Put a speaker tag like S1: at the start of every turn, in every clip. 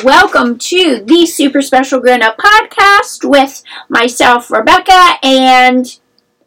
S1: welcome to the Super Special Grown Up Podcast with myself, Rebecca, and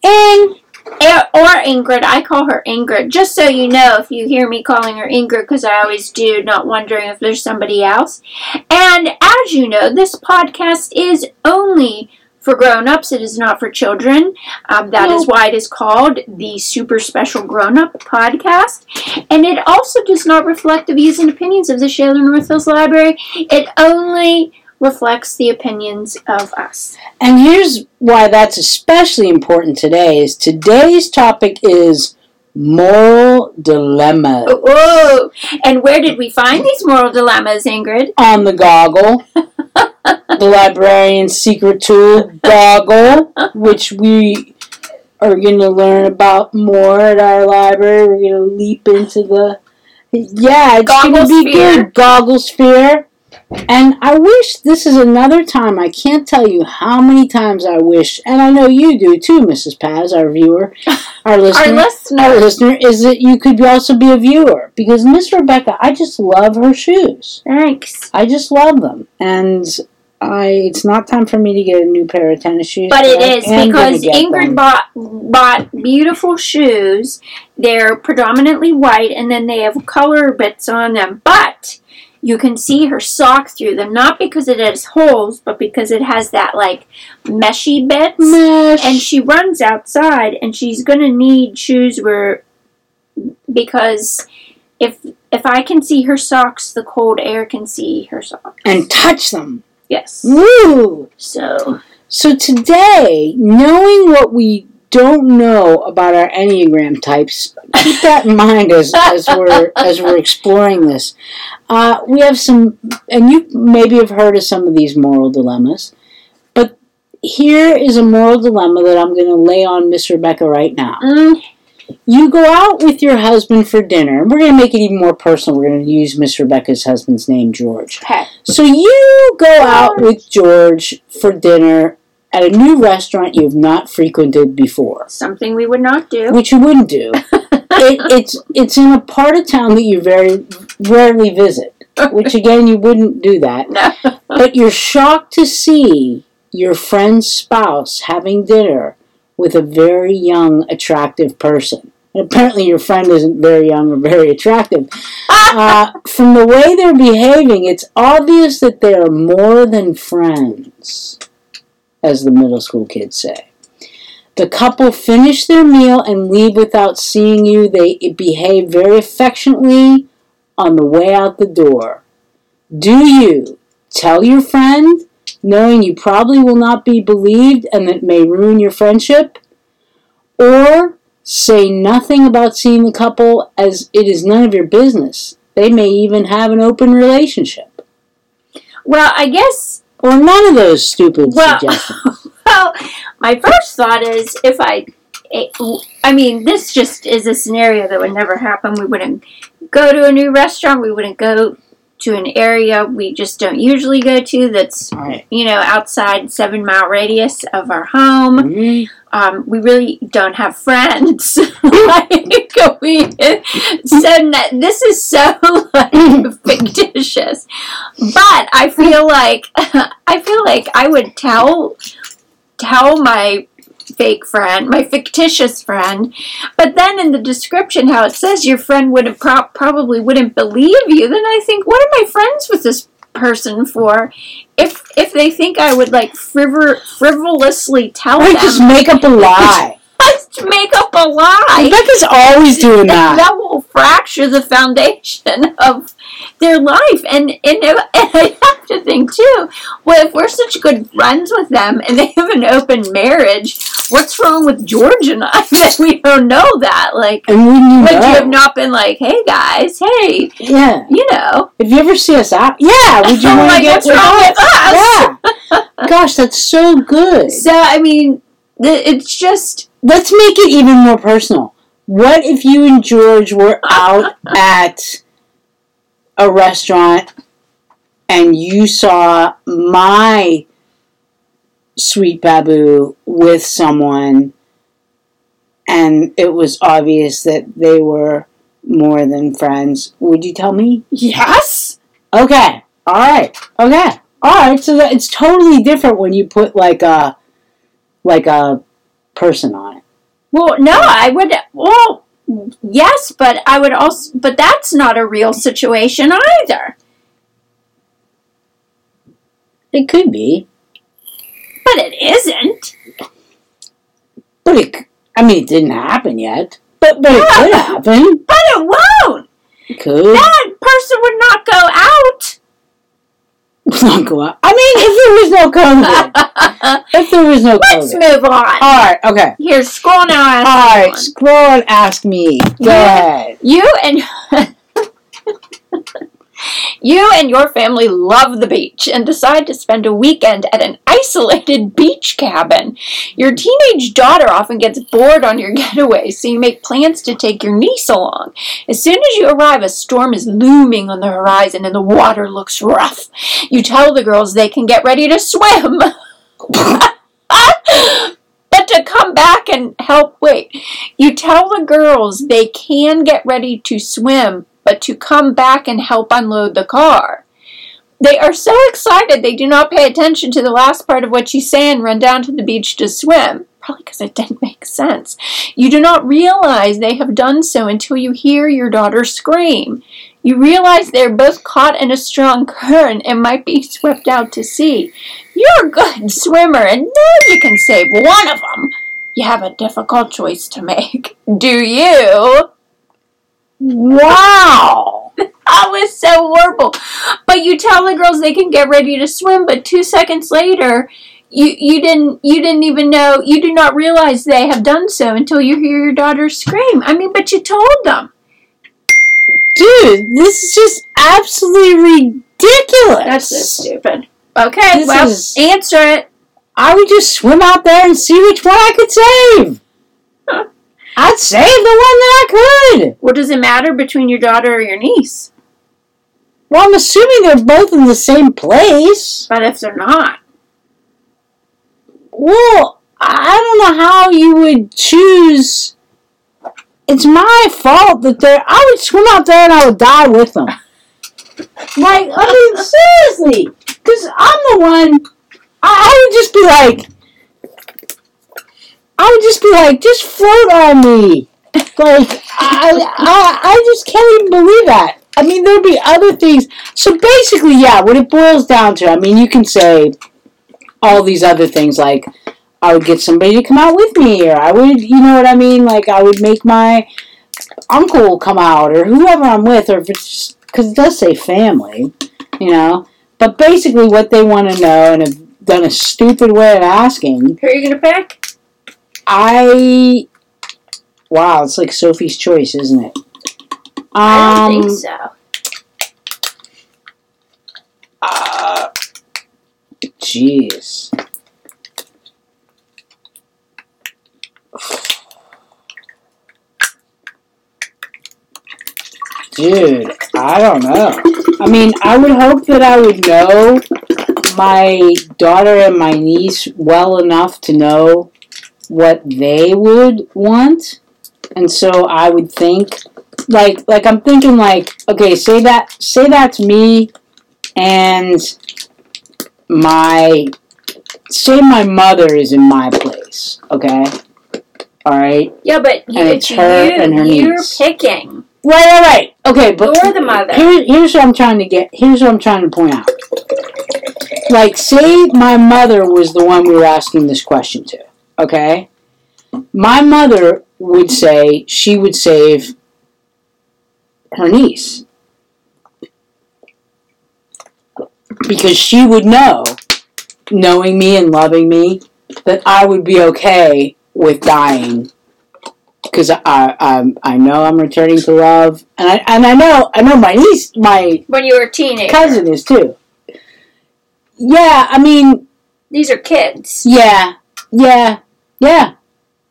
S2: And er,
S1: or Ingrid. I call her Ingrid, just so you know if you hear me calling her Ingrid, because I always do, not wondering if there's somebody else. And as you know, this podcast is only for grown-ups. It is not for children. Um, that is
S2: No.
S1: why it is called the Super Special Grown-Up Podcast. And it also does not reflect the views and opinions of the Shaler North Hills Library. It only reflects the opinions of us.
S2: and here's why that's especially important today is today's topic is moral dilemma
S1: Whoa! And where did we find these moral dilemmas, Ingrid?
S2: on the goggle. the librarian's secret tool goggle, which we are going to learn about more at our library. We're going to leap into the yeah, it's going to be good. Goggle sphere. And I wish this is another time. I can't tell you how many times I wish, and I know you do too, Mrs. Paz, our viewer, our listener.
S1: Our listener.
S2: our listener is that you could also be a viewer because Miss Rebecca, I just love her shoes.
S1: Thanks.
S2: I just love them, and I it's not time for me to get a new pair of tennis shoes.
S1: But it is because Ingrid
S2: them.
S1: bought bought beautiful shoes. They're predominantly white, and then they have color bits on them. But you can see her sock through them, not because it has holes, but because it has that like meshy bits.
S2: Mesh.
S1: And she runs outside, and she's gonna need shoes where because if if I can see her socks, the cold air can see her socks.
S2: and touch them.
S1: Yes.
S2: Woo!
S1: So
S2: So today, knowing what we don't know about our Enneagram types, keep that in mind as, as we're as we're exploring this. Uh, we have some, and you maybe have heard of some of these moral dilemmas, but here is a moral dilemma that I'm going to lay on Miss Rebecca right now.
S1: mm,
S2: You go out with your husband for dinner. We're going to make it even more personal. We're going to use Miss Rebecca's husband's name, George.
S1: okay.
S2: So you go out with George for dinner at a new restaurant you've not frequented before,
S1: Something we would not do.
S2: which you wouldn't do. It, it's it's in a part of town that you very rarely visit, which again you wouldn't do that.
S1: no.
S2: But you're shocked to see your friend's spouse having dinner with a very young, attractive person. And apparently, your friend isn't very young or very attractive. Uh, from the way they're behaving, it's obvious that they are more than friends, as the middle school kids say. The couple finish their meal and leave without seeing you. They behave very affectionately on the way out the door. Do you tell your friend, knowing you probably will not be believed and that may ruin your friendship? Or say nothing about seeing the couple as it is none of your business? They may even have an open relationship.
S1: Well, I guess.
S2: Or none of those stupid
S1: Well,
S2: suggestions.
S1: well, my first thought is if I. It, I mean, this just is a scenario that would never happen. We wouldn't go to a new restaurant. We wouldn't go to an area we just don't usually go to that's,
S2: right.
S1: you know, outside seven mile radius of our home.
S2: Mhm.
S1: um, we really don't have friends. like we that this is so like fictitious. But I feel like I feel like I would tell tell my fake friend, my fictitious friend, but then in the description how it says your friend would have pro- probably wouldn't believe you, then I think what am I friends with this person for if if they think I would like frivol- frivolously tell
S2: Right,
S1: them
S2: just make up a lie.
S1: just make up a lie.
S2: Rebecca's always doing that.
S1: that will fracture the foundation of their life. And, and, and I have to think too, well, if we're such good friends with them and they have an open marriage, what's wrong with George and I that we don't know that? Like,
S2: And when you
S1: would
S2: know,
S1: you have not been like, hey guys, hey,
S2: yeah.
S1: you know,
S2: If you ever see us out, yeah, would you want to
S1: like,
S2: get
S1: what's wrong with us?
S2: Yeah. Gosh, that's so good.
S1: So, I mean, it's just,
S2: Let's make it even more personal. What if you and George were out at a restaurant and you saw my sweet babu with someone and it was obvious that they were more than friends, would you tell me?
S1: Yes.
S2: Okay. All right. Okay. All right. So that it's totally different when you put like a like a person on it.
S1: Well, no, I would. Well, yes, but I would also. But that's not a real situation either.
S2: It could be,
S1: But it isn't.
S2: but it. I mean, it didn't happen yet. But but it could happen.
S1: But it won't.
S2: It could.
S1: That person would not go out.
S2: Not go out. I mean, if there was no COVID, if there was no
S1: Let's
S2: COVID.
S1: move on.
S2: All right. Okay.
S1: Here, scroll now. Ask
S2: All
S1: me one.
S2: Scroll and ask me. Go
S1: Yeah.
S2: ahead.
S1: You and you and your family love the beach and decide to spend a weekend at an isolated beach cabin. Your teenage daughter often gets bored on your getaway, so you make plans to take your niece along. As soon as you arrive, a storm is looming on the horizon and the water looks rough. You tell the girls they can get ready to swim. But to come back and help, wait. You tell the girls they can get ready to swim, but to come back and help unload the car. They are so excited they do not pay attention to the last part of what you say and run down to the beach to swim. Probably because it didn't make sense. You do not realize they have done so until you hear your daughter scream. You realize they are both caught in a strong current and might be swept out to sea. You're a good swimmer and know you can save one of them. You have a difficult choice to make. Do you?
S2: Wow.
S1: That was so horrible. But you tell the girls they can get ready to swim, but two seconds later, you, you didn't you didn't even know you do not realize they have done so until you hear your daughter scream. I mean, but you told them.
S2: Dude, this is just absolutely ridiculous.
S1: That's so stupid. Okay,
S2: This
S1: well,
S2: is-
S1: answer it.
S2: I would just swim out there and see which one I could save. I'd save the one that I could.
S1: What does it matter between your daughter or your niece?
S2: Well, I'm assuming they're both in the same place.
S1: But if they're not,
S2: Well, I don't know how you would choose. It's my fault that they're. I would swim out there and I would die with them. Like, I mean, seriously. Because I'm the one. I, I would just be like. I would just be like, just float on me. Like, I, I, I just can't even believe that. I mean, there'd be other things. So basically, yeah, what it boils down to, I mean, you can say all these other things like I would get somebody to come out with me, or I would, you know what I mean? Like I would make my uncle come out, or whoever I'm with, or if it's because it does say family, you know. But basically, what they want to know, and have done a stupid way of asking,
S1: who are you gonna pick?
S2: I. Wow, it's like Sophie's Choice, isn't it?
S1: I don't
S2: Um,
S1: think so.
S2: Uh, Jeez. Dude, I don't know. I mean, I would hope that I would know my daughter and my niece well enough to know what they would want. And so I would think like like I'm thinking like, okay, say that say that's me and my say my mother is in my place, okay? All right,
S1: Yeah, but you,
S2: and
S1: it's
S2: it's her
S1: you.
S2: and her
S1: you're
S2: niece.
S1: picking.
S2: right, right, right. Okay, but
S1: You're the mother.
S2: Here, here's what I'm trying to get. Here's what I'm trying to point out. Like, say my mother was the one we were asking this question to. Okay, my mother would say she would save her niece because she would know, knowing me and loving me, that I would be okay with dying because I, I I know I'm returning to love, and I and I know I know my niece, my
S1: When you were a teenager.
S2: cousin is too. Yeah, I mean,
S1: These are kids.
S2: yeah, yeah, yeah,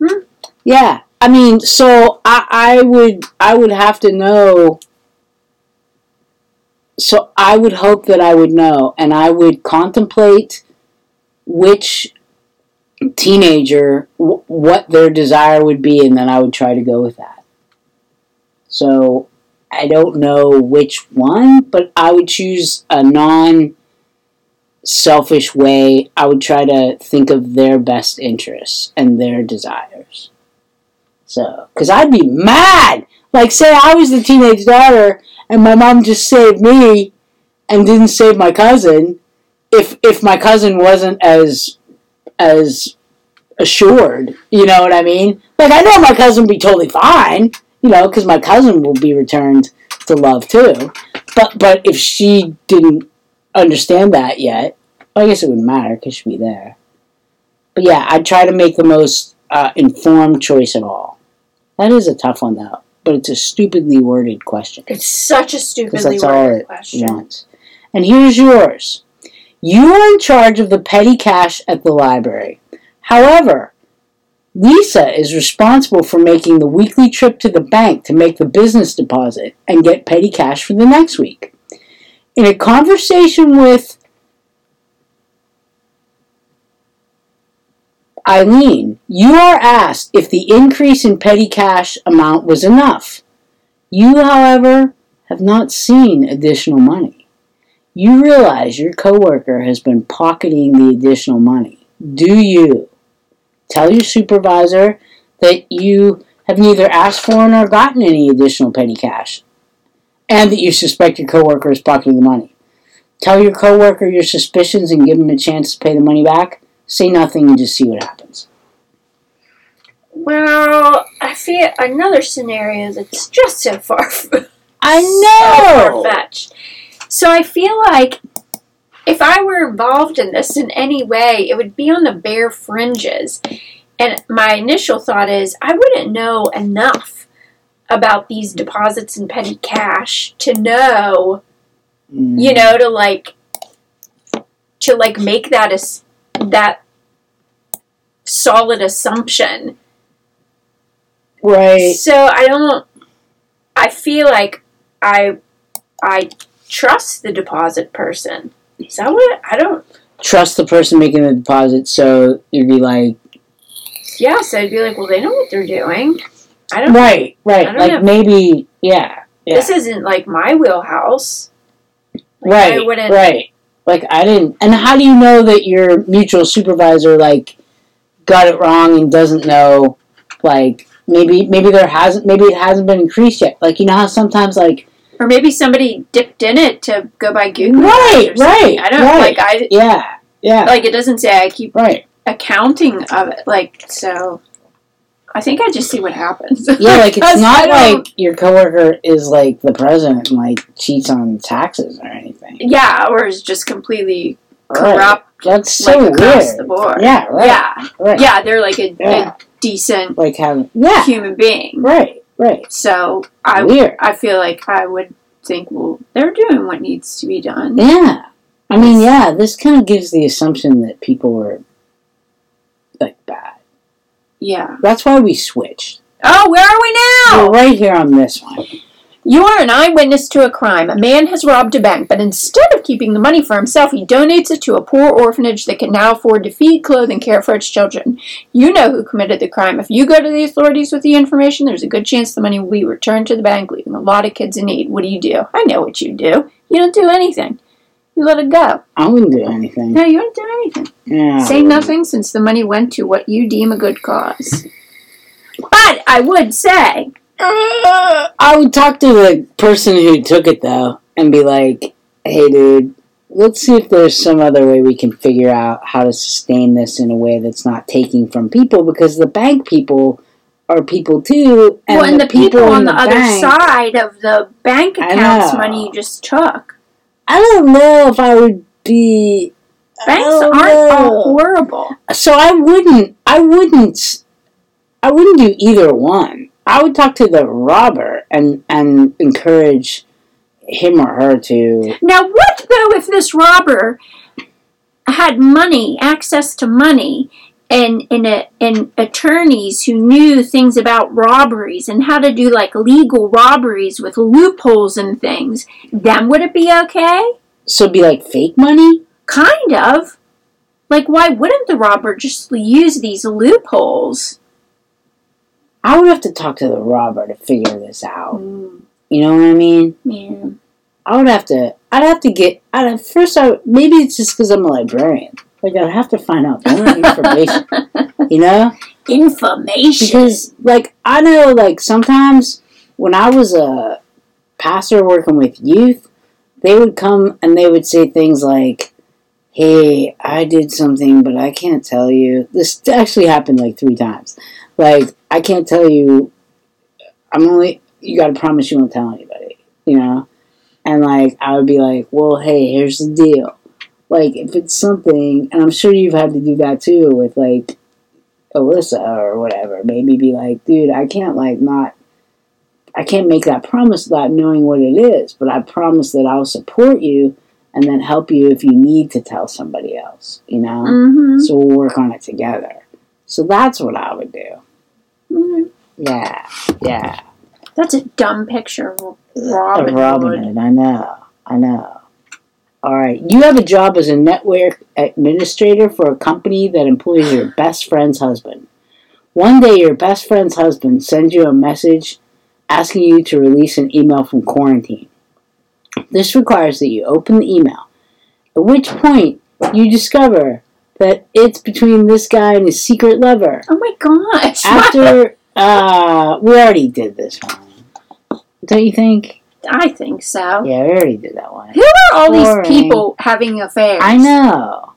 S1: Hmm.
S2: yeah. I mean, so I I would I would have to know. So I would hope that I would know, and I would contemplate which teenager w- what their desire would be, and then I would try to go with that. So I don't know which one, but I would choose a non selfish way. I would try to think of their best interests and their desires. So, because I'd be mad. Like, say I was the teenage daughter and my mom just saved me and didn't save my cousin. If if my cousin wasn't as as assured, you know what I mean? Like, I know my cousin would be totally fine, you know, because my cousin will be returned to love too. But but if she didn't understand that yet, I guess it wouldn't matter because she'd be there. But yeah, I'd try to make the most uh, informed choice of all. That is a tough one though, but it's a stupidly worded question
S1: It's such a stupidly
S2: that's all
S1: worded
S2: it
S1: question.
S2: wants. And here's yours. You are in charge of the petty cash at the library. However, Lisa is responsible for making the weekly trip to the bank to make the business deposit and get petty cash for the next week. In a conversation with Eileen, you are asked if the increase in petty cash amount was enough. You, however, have not seen additional money. You realize your coworker has been pocketing the additional money. Do you tell your supervisor that you have neither asked for nor gotten any additional petty cash and that you suspect your coworker is pocketing the money? Tell your coworker your suspicions and give him a chance to pay the money back? Say nothing and just see what happens.
S1: Well, I feel another scenario that's just so far
S2: I know.
S1: so far-fetched. So I feel like if I were involved in this in any way, it would be on the bare fringes. And my initial thought is I wouldn't know enough about these deposits and petty cash to know,
S2: Mm.
S1: you know, to like to like make that as that solid assumption.
S2: Right.
S1: So I don't. I feel like I I trust the deposit person. Is that what I don't?
S2: Trust the person making the deposit so you'd be like,
S1: Yes, I'd be like, well, they know what they're doing. I don't.
S2: right, right.
S1: Don't
S2: Like
S1: know.
S2: maybe, yeah. yeah.
S1: This isn't like my wheelhouse. Like,
S2: right,
S1: I wouldn't.
S2: right. Like I didn't. And how do you know that your mutual supervisor like got it wrong and doesn't know? Like maybe maybe there hasn't maybe it hasn't been increased yet. Like you know how sometimes like
S1: Or maybe somebody dipped in it to go by Google.
S2: Right, right,
S1: I don't
S2: right.
S1: like. I
S2: yeah yeah
S1: like. It doesn't say I keep
S2: right
S1: accounting of it. Like so. I think I just see what happens.
S2: yeah like it's not like your coworker is like the president and like cheats on taxes or anything.
S1: Yeah, or is just completely
S2: Right.
S1: corrupt.
S2: That's so
S1: like across
S2: weird.
S1: the board.
S2: Yeah right
S1: Yeah,
S2: right.
S1: yeah, they're like a,
S2: Yeah.
S1: a decent
S2: Like having yeah
S1: human being.
S2: right right.
S1: So I,
S2: Weird.
S1: I feel like I would think, well, they're doing what needs to be done.
S2: Yeah. I mean, yeah, this kind of gives the assumption that people are like bad.
S1: Yeah.
S2: That's why we switched.
S1: Oh, where are we now?
S2: We're right here on this one.
S1: You are an eyewitness to a crime. A man has robbed a bank, but instead of keeping the money for himself, he donates it to a poor orphanage that can now afford to feed, clothe, and care for its children. You know who committed the crime. If you go to the authorities with the information, there's a good chance the money will be returned to the bank, leaving a lot of kids in need. What do you do? I know what you do. You don't do anything. You let it go.
S2: I wouldn't do anything.
S1: No, you wouldn't do anything.
S2: Yeah.
S1: Say nothing since the money went to what you deem a good cause. But I would say,
S2: Uh, I would talk to the person who took it though and be like, "Hey, dude, let's see if there's some other way we can figure out how to sustain this in a way that's not taking from people because the bank people are people too, and,
S1: well, and the, people,
S2: in
S1: on the, other
S2: bank-
S1: side of the bank accounts money you just took.
S2: I don't know if I would be.
S1: Banks aren't
S2: know.
S1: horrible.
S2: So I wouldn't. I wouldn't. I wouldn't do either one. I would talk to the robber and and encourage him or her to.
S1: Now, what though if this robber had money, access to money, and and, a, and attorneys who knew things about robberies and how to do like legal robberies with loopholes and things? Then would it be okay?
S2: So be like fake money.
S1: Kind of. Like, why wouldn't the robber just use these loopholes?
S2: I would have to talk to the robber to figure this out.
S1: Mm.
S2: You know what I mean?
S1: Yeah.
S2: I would have to. I'd have to get. I'd have, first. I maybe it's just because I'm a librarian. Like I'd have to find out more information. You know,
S1: Information.
S2: because like I know like sometimes when I was a pastor working with youth, they would come and they would say things like, "Hey, I did something, but I can't tell you." This actually happened like three times. Like I can't tell you. I'm only. You got to promise you won't tell anybody. You know. And like I would be like, well, hey, here's the deal. Like if it's something, and I'm sure you've had to do that too with like Alyssa or whatever. Maybe be like, dude, I can't like not. I can't make that promise without knowing what it is, but I promise that I'll support you and then help you if you need to tell somebody else. You know,
S1: Mm-hmm.
S2: so we'll work on it together. So that's what I would do.
S1: Mhm.
S2: Yeah, yeah.
S1: That's a dumb picture of Robin,
S2: Of Robin.
S1: Hood.
S2: I know. I know. All right. You have a job as a network administrator for a company that employs your best friend's husband. One day, your best friend's husband sends you a message asking you to release an email from quarantine. This requires that you open the email, at which point you discover that it's between this guy and his secret lover.
S1: Oh my gosh.
S2: After, uh, we already did this one. Don't you think?
S1: I think so.
S2: Yeah, we already did that one.
S1: Who are all
S2: Boring.
S1: these people having affairs?
S2: I know.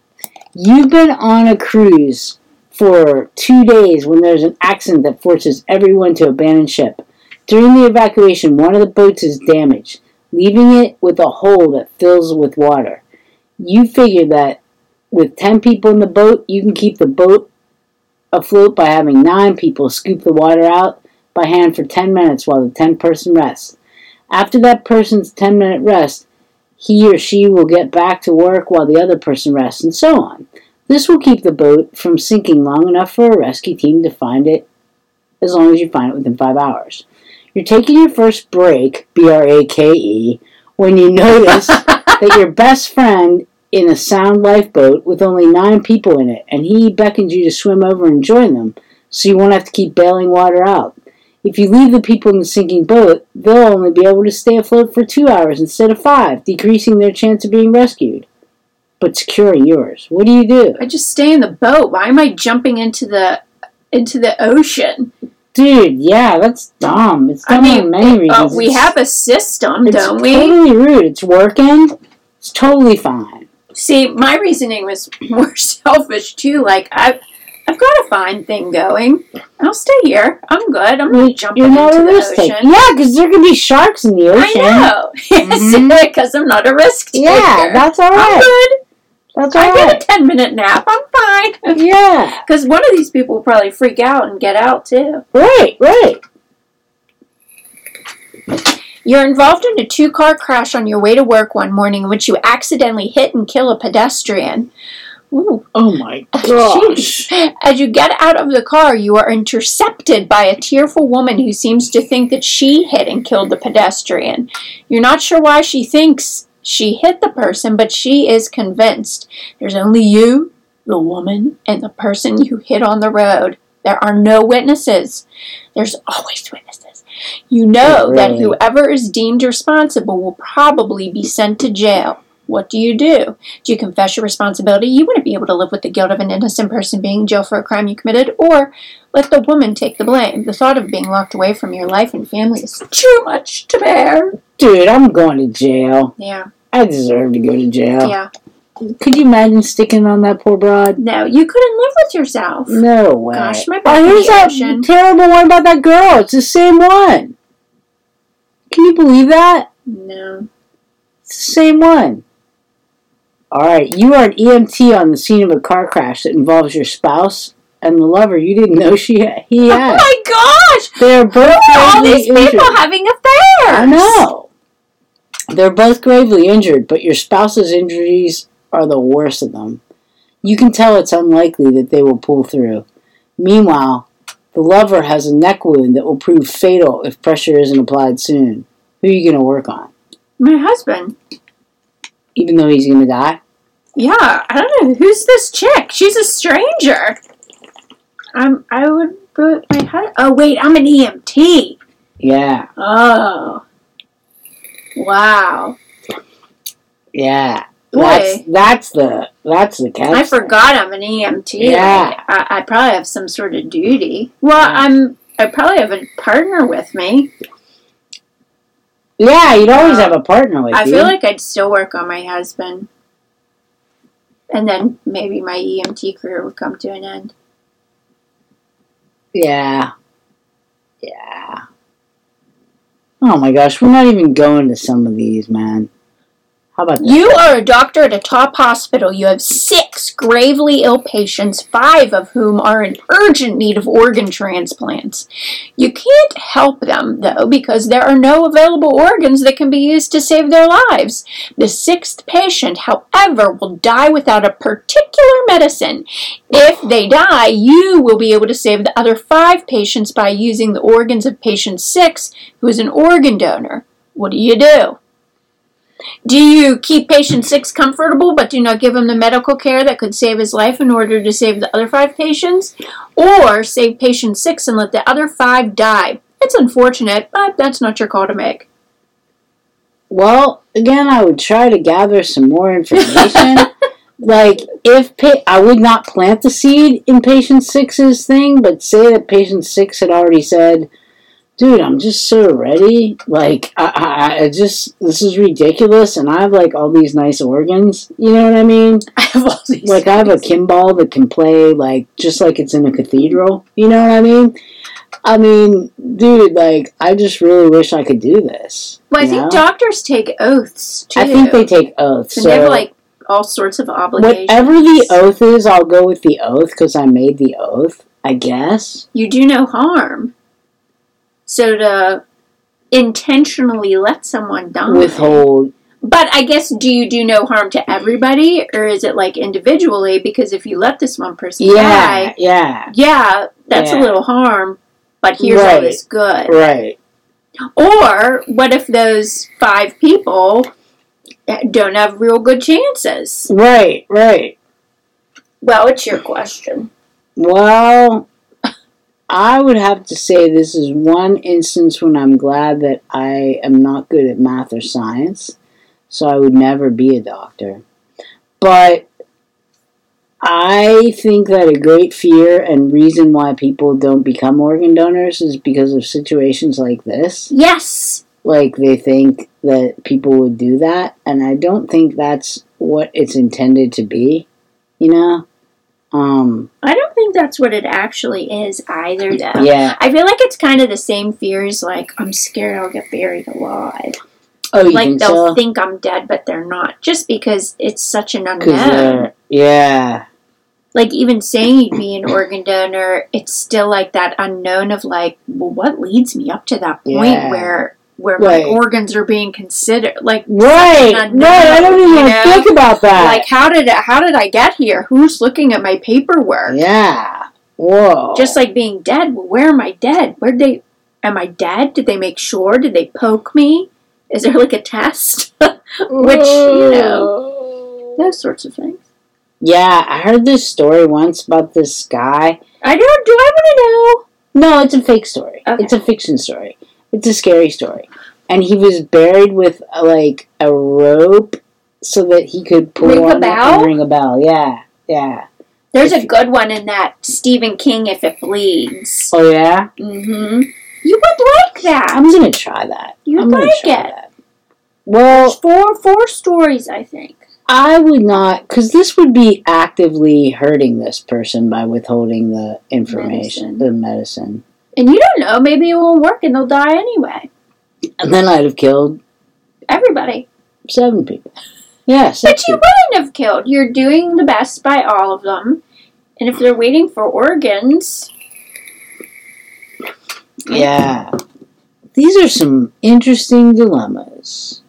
S2: You've been on a cruise for two days when there's an accident that forces everyone to abandon ship. During the evacuation, one of the boats is damaged, leaving it with a hole that fills with water. You figure that with 10 people in the boat, you can keep the boat afloat by having 9 people scoop the water out by hand for 10 minutes while the 10 person rests. After that person's 10 minute rest, he or she will get back to work while the other person rests, and so on. This will keep the boat from sinking long enough for a rescue team to find it as long as you find it within five hours. You're taking your first break, B R A K E, when you notice that your best friend in a sound lifeboat with only nine people in it, and he beckons you to swim over and join them, so you won't have to keep bailing water out. If you leave the people in the sinking boat, they'll only be able to stay afloat for two hours instead of five, decreasing their chance of being rescued, but securing yours. What do you do?
S1: I just stay in the boat. Why am I jumping into the into the ocean?
S2: Dude, yeah, that's dumb. It's
S1: I mean,
S2: for many reasons.
S1: Uh, we have a system, don't we?
S2: It's totally rude. It's working. It's totally fine.
S1: See, my reasoning was more selfish too. Like I, I've got a fine thing going. I'll stay here. I'm good. I'm not jumping
S2: You're not
S1: into the ocean.
S2: taker. Yeah, because there could be sharks in the ocean.
S1: I know.
S2: Mhm.
S1: Because I'm not a risk taker.
S2: Yeah, that's all right.
S1: I'm good.
S2: That's all right.
S1: I
S2: all
S1: get a ten minute nap. I'm fine.
S2: Yeah,
S1: Because one of these people will probably freak out and get out too.
S2: right, right.
S1: You're involved in a two car crash on your way to work one morning in which you accidentally hit and kill a pedestrian. Ooh.
S2: Oh my
S1: gosh. As you get out of the car, you are intercepted by a tearful woman who seems to think that she hit and killed the pedestrian. You're not sure why she thinks she hit the person, but she is convinced. There's only you, the woman, and the person you hit on the road. There are no witnesses. There's always witnesses. You know
S2: Oh,
S1: that whoever is deemed responsible will probably be sent to jail. What do you do? Do you confess your responsibility? You wouldn't be able to live with the guilt of an innocent person being jailed for a crime you committed, or let the woman take the blame. The thought of being locked away from your life and family is too much to bear.
S2: Dude, I'm going to jail.
S1: Yeah,
S2: I deserve to go to jail.
S1: yeah.
S2: Could you imagine sticking on that poor broad?
S1: No, you couldn't live with yourself.
S2: No way.
S1: Gosh, my
S2: oh,
S1: back in
S2: here's that
S1: ocean.
S2: terrible one about that girl. It's the same one. Can you believe that?
S1: No.
S2: It's the same one. All right, you are an EMT on the scene of a car crash that involves your spouse and the lover you didn't know she he
S1: oh
S2: had.
S1: Oh my gosh!
S2: They're
S1: Who
S2: both
S1: are all these people
S2: injured.
S1: having affairs?
S2: I know. They're both gravely injured, but your spouse's injuries are the worst of them. You can tell it's unlikely that they will pull through. Meanwhile, the lover has a neck wound that will prove fatal if pressure isn't applied soon. Who are you going to work on?
S1: My husband.
S2: Even though he's to die?
S1: Yeah, I don't know. Who's this chick? She's a stranger. I'm. I would put my husband. Oh wait, I'm an EMT.
S2: Yeah.
S1: Oh. Wow.
S2: Yeah.
S1: Boy.
S2: That's that's the that's the catch.
S1: I forgot I'm an EMT.
S2: Yeah.
S1: I, I probably have some sort of duty. Well,
S2: Yeah.
S1: I'm. I probably have a partner with me.
S2: Yeah, you'd always
S1: Uh,
S2: have a partner with
S1: I
S2: you.
S1: feel like I'd still work on my husband, and then maybe my EMT career would come to an end.
S2: Yeah. Yeah. Oh my gosh, we're not even going to some of these, man. How about that?
S1: You are a doctor at a top hospital. You have six gravely ill patients, five of whom are in urgent need of organ transplants. You can't help them, though, because there are no available organs that can be used to save their lives. The sixth patient, however, will die without a particular medicine. If they die, you will be able to save the other five patients by using the organs of patient six, who is an organ donor. What do you do? Do you keep patient six comfortable but do not give him the medical care that could save his life in order to save the other five patients? Or save patient six and let the other five die? It's unfortunate, but that's not your call to make.
S2: Well, again, I would try to gather some more information. like, if pa- I would not plant the seed in patient six's thing, but say that patient six had already said, "Dude, I'm just so ready. Like, I, I, I just this is ridiculous, and I have like all these nice organs. You know what I mean?
S1: I have all these.
S2: Like, I have a kimball that can play like just like it's in a cathedral. You know what I mean?" I mean, dude, like, I just really wish I could do this.
S1: well, I think
S2: know?
S1: doctors take oaths too.
S2: I think they take oaths.
S1: and
S2: So
S1: they have like all sorts of obligations.
S2: whatever the oath is, I'll go with the oath because I made the oath. I guess.
S1: you do no harm. So to intentionally let someone die.
S2: Withhold.
S1: But I guess do you do no harm to everybody, or is it like individually? Because if you let this one person
S2: Yeah,
S1: die,
S2: yeah,
S1: yeah, that's a little harm. But here's all
S2: Right.
S1: this good.
S2: right.
S1: Or what if those five people don't have real good chances?
S2: Right, right.
S1: Well, it's your question.
S2: Well, I would have to say this is one instance when I'm glad that I am not good at math or science, so I would never be a doctor. But I think that a great fear and reason why people don't become organ donors is because of situations like this.
S1: Yes.
S2: Like they think that people would do that, and I don't think that's what it's intended to be, you know? Um,
S1: I don't think that's what it actually is either, though.
S2: yeah.
S1: I feel like it's kind of the same fears like, I'm scared I'll get buried alive.
S2: Oh, you
S1: like
S2: think
S1: they'll
S2: so?
S1: think I'm dead, but they're not, just because it's such an
S2: 'Cause
S1: unknown.
S2: they're- yeah,
S1: Like even saying you'd be an organ donor, it's still like that unknown of like, well, what leads me up to that point
S2: Yeah.
S1: where where
S2: Right.
S1: my organs are being considered? Like,
S2: right,
S1: unknown,
S2: right. I don't even
S1: you know?
S2: think about that.
S1: like how did it, how did I get here? Who's looking at my paperwork?
S2: yeah, whoa,
S1: Just like being dead. Well, where am I dead? Where they? Am I dead? Did they make sure? Did they poke me? Is there like a test? which, you know. Those sorts of things.
S2: Yeah, I heard this story once about this guy.
S1: I don't. Do I want to know?
S2: No, it's a fake story.
S1: Okay.
S2: It's a fiction story. It's a scary story. And he was buried with uh, like a rope so that he could pull
S1: Ring a
S2: on it
S1: bell?
S2: and ring a bell. Yeah, yeah.
S1: There's a good one in that Stephen King. If it bleeds.
S2: Oh yeah,
S1: Mm-hmm. You would like that.
S2: I'm gonna try that.
S1: You'd
S2: I'm
S1: like it.
S2: that. Well,
S1: Four four stories, I think.
S2: I would not, because this would be actively hurting this person by withholding the information,
S1: Medicine.
S2: the medicine.
S1: And you don't know. Maybe it won't work, and they'll die anyway.
S2: And then I'd have killed
S1: Everybody.
S2: seven people. Yeah,
S1: But you
S2: people.
S1: wouldn't have killed. You're doing the best by all of them. And if they're waiting for organs,
S2: Yeah. These are some interesting dilemmas.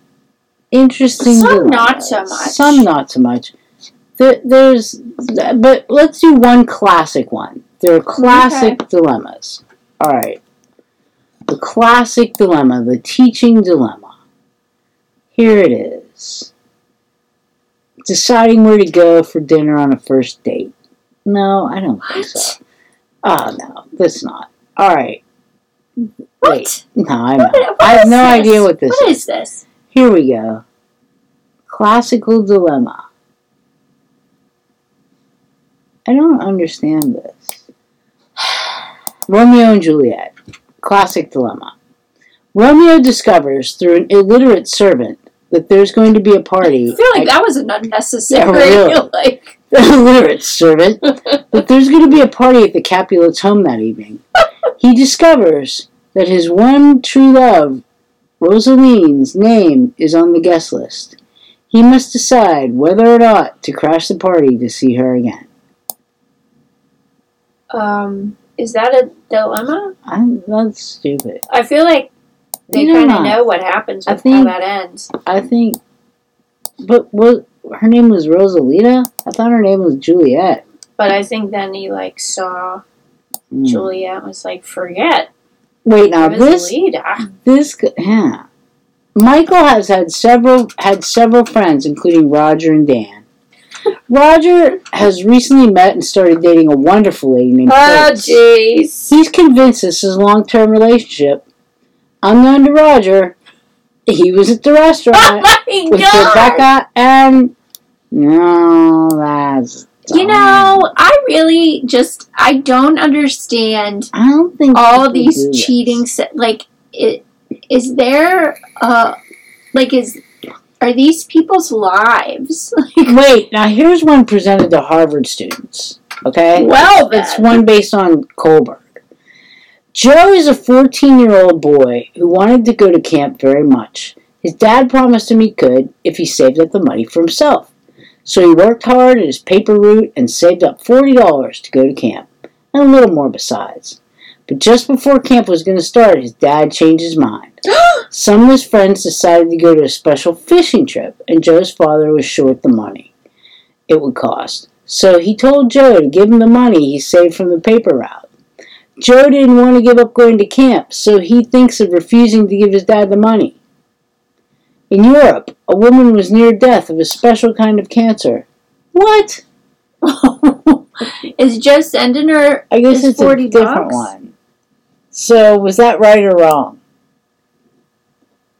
S2: Interesting
S1: Some
S2: dilemmas.
S1: not so much.
S2: Some not so much. There, there's, but let's do one classic one. There are classic dilemmas. All right. The classic dilemma, the teaching dilemma. Here it is. Deciding where to go for dinner on a first date. No, I don't think so.
S1: what?
S2: Oh no, that's not. All right.
S1: What?
S2: No, I
S1: What-
S2: know.
S1: what
S2: I have no
S1: this?
S2: idea what this is.
S1: What
S2: is
S1: this?
S2: Here we go. Classical dilemma. I don't understand this. Romeo and Juliet. Classic dilemma. Romeo discovers through an illiterate servant that there's going to be a party.
S1: I feel like
S2: at-
S1: that was an unnecessary.
S2: Yeah, really.
S1: like,
S2: illiterate servant, but there's going to be a party at the Capulets' home that evening. He discovers that his one true love, Rosaline's name, is on the guest list. He must decide whether or not to crash the party to see her again.
S1: um, is that a dilemma?
S2: I, that's stupid.
S1: I feel like they kind of know what happens
S2: I
S1: with how
S2: think-
S1: that ends.
S2: I think, but what her name was Rosalita? I thought her name was Juliet.
S1: But I think then he like saw
S2: Hmm.
S1: Juliet and was like, forget
S2: Wait, now this
S1: Rosalita.
S2: This, g- yeah. Michael has had several had several friends, including Roger and Dan. Roger has recently met and started dating a wonderful lady named
S1: Oh,
S2: Grace.
S1: jeez.
S2: He's convinced this is a long term relationship. Unknown to Roger, he was at the
S1: Oh
S2: restaurant
S1: my
S2: with
S1: god!
S2: Rebecca, and no, that's
S1: You know, I really just I don't understand
S2: I don't think
S1: all
S2: people
S1: these
S2: do this.
S1: cheating. Se- like, it, is there uh like is are these people's lives?
S2: Wait, now here's one presented to Harvard students. Okay,
S1: well, then.
S2: It's one based on Kohlberg. Joe is a 14 year old boy who wanted to go to camp very much. His dad promised him he could if he saved up the money for himself. So he worked hard at his paper route and saved up $40 to go to camp, and a little more besides. But just before camp was going to start, his dad changed his mind. Some of his friends decided to go to a special fishing trip, and Joe's father was short the money it would cost. So he told Joe to give him the money he saved from the paper route. Joe didn't want to give up going to camp, so he thinks of refusing to give his dad the money. In Europe, a woman was near death of a special kind of cancer. What?
S1: is Joe sending her?
S2: I guess it's a different
S1: bucks?
S2: one. So was that right or wrong?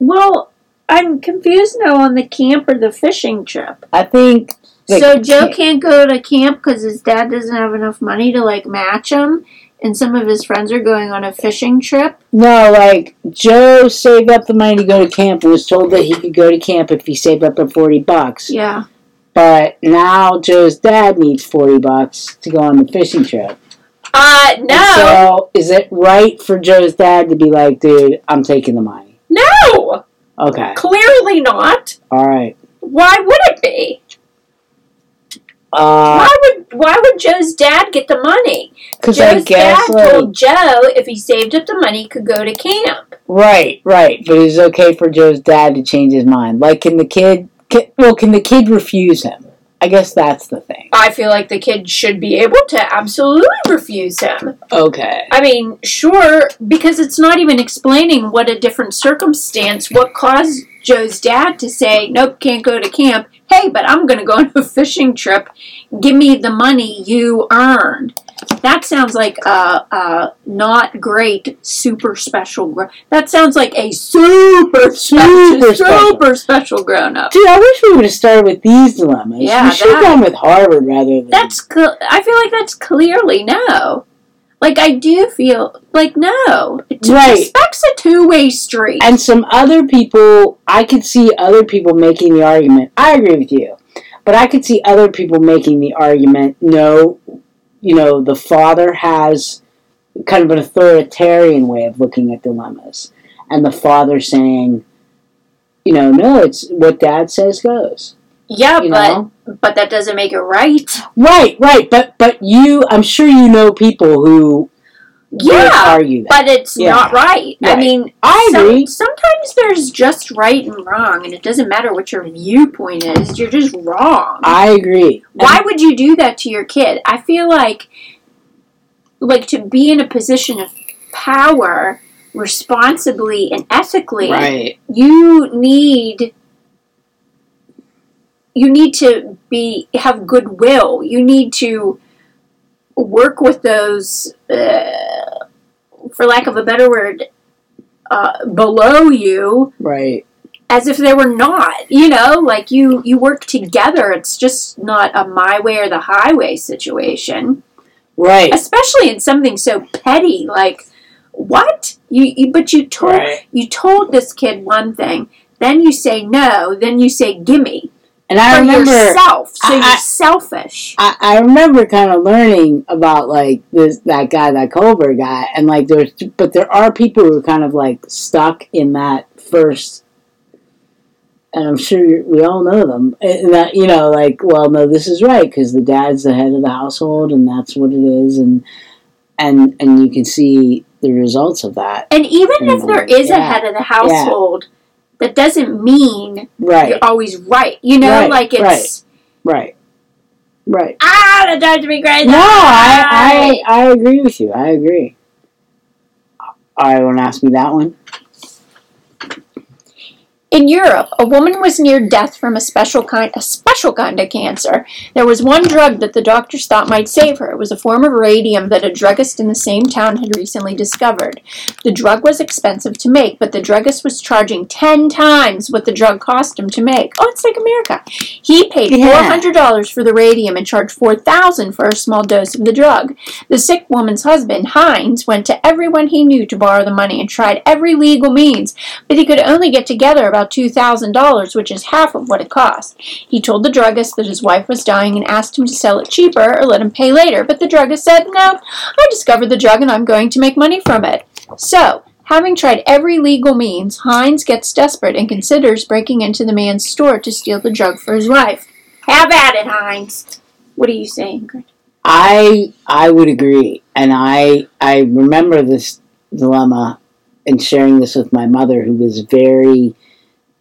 S1: Well, I'm confused now on the camp or the fishing trip.
S2: I think.
S1: so Joe
S2: ca-
S1: can't go to camp because his dad doesn't have enough money to like match him, and some of his friends are going on a fishing trip.
S2: No, like Joe saved up the money to go to camp and was told that he could go to camp if he saved up the forty bucks.
S1: Yeah.
S2: But now Joe's dad needs 40 bucks to go on the fishing trip.
S1: Uh,
S2: And
S1: no,
S2: So is it right for Joe's dad to be like, dude, I'm taking the money?
S1: no,
S2: Okay.
S1: clearly not.
S2: All right.
S1: Why would it be?
S2: Uh,
S1: Why would Why would Joe's dad get the money?
S2: cause I
S1: Joe's
S2: guess
S1: dad
S2: like,
S1: told Joe if he saved up the money, he could go to camp.
S2: right, right. But it's okay for Joe's dad to change his mind. Like, can the kid, can, well, can the kid refuse him? I guess that's the thing.
S1: I feel like the kid should be able to absolutely refuse him.
S2: Okay.
S1: I mean, sure, because it's not even explaining what a different circumstance, what caused Joe's dad to say, nope, can't go to camp. Hey, but I'm going to go on a fishing trip. Give me the money you earned. That sounds like a, a not great, super special. Gr- that sounds like a super,
S2: Super
S1: special. super special grown up.
S2: Dude, I wish we would have started with these dilemmas.
S1: Yeah,
S2: we should have gone with Harvard rather than.
S1: That's cl- I feel like that's clearly no. Like I do feel like no.
S2: Right.
S1: Respect's a two way street.
S2: and some other people i could see other people making the argument i agree with you but i could see other people making the argument no you know the father has kind of an authoritarian way of looking at dilemmas and the father saying you know no it's what dad says goes
S1: yeah,
S2: you
S1: but
S2: know
S1: but that doesn't make it right.
S2: right right but but you i'm sure you know people who
S1: Yeah,
S2: argue that
S1: but it's
S2: Yeah.
S1: not right. I mean,
S2: I
S1: some-
S2: agree.
S1: sometimes there's just right and wrong, and it doesn't matter what your viewpoint is. You're just wrong.
S2: i agree
S1: Why would you do that to your kid? I feel like like to be in a position of power responsibly and ethically
S2: right
S1: you need you need to be have goodwill you need to work with those uh, for lack of a better word uh, below you
S2: right
S1: as if they were not. You know, like you you work together. It's just not a my way or the highway situation.
S2: Right.
S1: Especially in something so petty like what? You, you but you told
S2: Right.
S1: you told this kid one thing, then you say no, then you say gimme
S2: And I remember
S1: yourself. So
S2: I-
S1: you're selfish.
S2: I, I remember kind of learning about like this that guy, that Kohlberg guy, and like there's, but there are people who are kind of like stuck in that first, and I'm sure we all know them. And that you know, like, well, no, this is right because the dad's the head of the household, and that's what it is, and and and you can see the results of that.
S1: And even if there is a
S2: Yeah.
S1: head of the household, that doesn't mean
S2: Right,
S1: you're always right. You know,
S2: Right,
S1: like it's
S2: right, right.
S1: ah, that drives me crazy.
S2: No, I, I I agree with you. I agree. All right, want to ask me that one?
S1: In Europe, a woman was near death from a special kind a special kind of cancer. There was one drug that the doctors thought might save her. It was a form of radium that a druggist in the same town had recently discovered. The drug was expensive to make, but the druggist was charging 10 times what the drug cost him to make. Oh, it's like America. He paid
S2: Yeah.
S1: $400 for the radium and charged 4000 for a small dose of the drug. The sick woman's husband, Heinz, went to everyone he knew to borrow the money and tried every legal means, but he could only get together about $2,000, which is half of what it cost. He told the druggist that his wife was dying and asked him to sell it cheaper or let him pay later, but the druggist said, No, I discovered the drug and I'm going to make money from it. So, having tried every legal means, Heinz gets desperate and considers breaking into the man's store to steal the drug for his wife. Have at it, Heinz. What are you saying?
S2: I I would agree, and I I remember this dilemma and sharing this with my mother, who was very,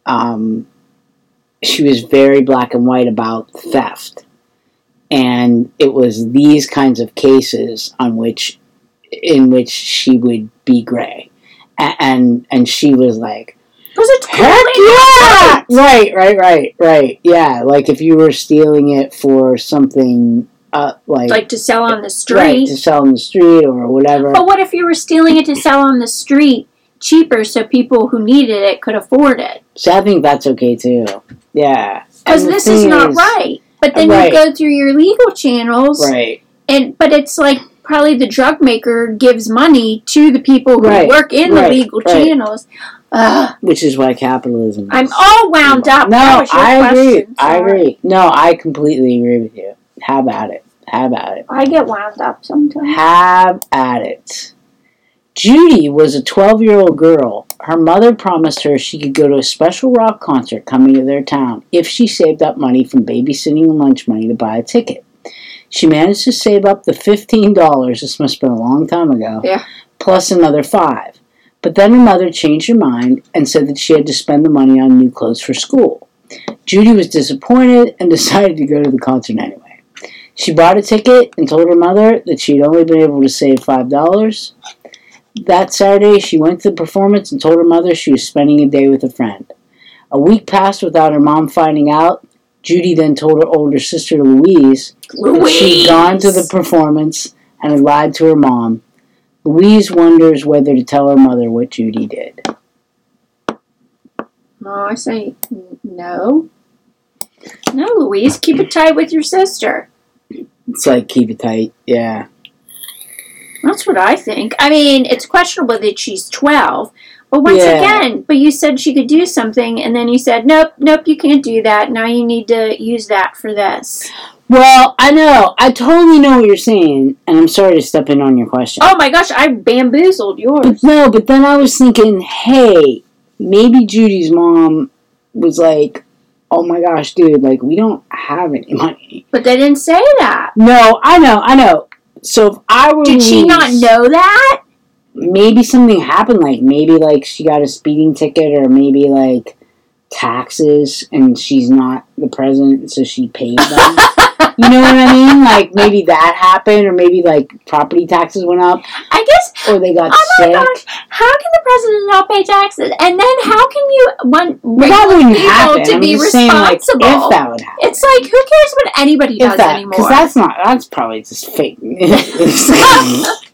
S2: um, she was very black and white about theft, and it was these kinds of cases on which, in which she would be gray, A- and and she was like.
S1: Was it
S2: Heck yeah! Right, right, right, right. Yeah, like if you were stealing it for something, uh, like,
S1: Like to sell on the
S2: right
S1: street.
S2: to sell in the street or whatever.
S1: But what if you were stealing it to sell on the street cheaper so people who needed it could afford it?
S2: So I think that's okay too. Yeah,
S1: Because this is not right. But then
S2: Right.
S1: you go through your legal channels,
S2: Right,
S1: and but it's like probably the drug maker gives money to the people who
S2: Right,
S1: work in
S2: right,
S1: the legal channels. Ugh,
S2: which is why capitalism.
S1: I'm all wound up.
S2: No,
S1: That was your
S2: I agree.
S1: question.
S2: I agree. No, I completely agree with you. Have at it. Have at it.
S1: I get wound up sometimes.
S2: Have at it. Judy was a 12 year old girl. Her mother promised her she could go to a special rock concert coming to their town if she saved up money from babysitting and lunch money to buy a ticket. She managed to save up the $15, this must have been a long time ago,
S1: Yeah.
S2: plus another five. But then her mother changed her mind and said that she had to spend the money on new clothes for school. Judy was disappointed and decided to go to the concert anyway. She bought a ticket and told her mother that she'd only been able to save $5. That Saturday, she went to the performance and told her mother she was spending a day with a friend. A week passed without her mom finding out. Judy then told her older sister Louise that she'd gone to the performance and had lied to her mom. Louise wonders whether to tell her mother what Judy did.
S1: No, I say no. No, Louise, keep it tight with your sister.
S2: It's like keep it tight, yeah.
S1: That's what I think. I mean, it's questionable that she's 12, but once
S2: Yeah.
S1: again, but you said she could do something, and then you said, nope, nope, you can't do that. Now you need to use that for this.
S2: Well, I know. I totally know what you're saying, and I'm sorry to step in on your question.
S1: Oh my gosh, I bamboozled yours.
S2: But no, but then I was thinking, hey, maybe Judy's mom was like, oh my gosh, dude, like, we don't have any money.
S1: But they didn't say that.
S2: No, I know, I know. So if I were
S1: Did she not know that?
S2: Maybe something happened, like maybe like she got a speeding ticket, or maybe like taxes, and she's not the president, so she paid them. you know what I mean? Like maybe that happened, or maybe like property taxes went up,
S1: I guess.
S2: or they got
S1: Oh my
S2: sick.
S1: gosh, how can the president not pay taxes? And then how can you want
S2: Well, that
S1: regular
S2: wouldn't
S1: people
S2: happen.
S1: to
S2: I'm
S1: be
S2: just saying, like,
S1: responsible?
S2: if that would happen.
S1: it's like who cares what anybody
S2: if
S1: does
S2: that,
S1: anymore?
S2: because that's not that's probably just fake.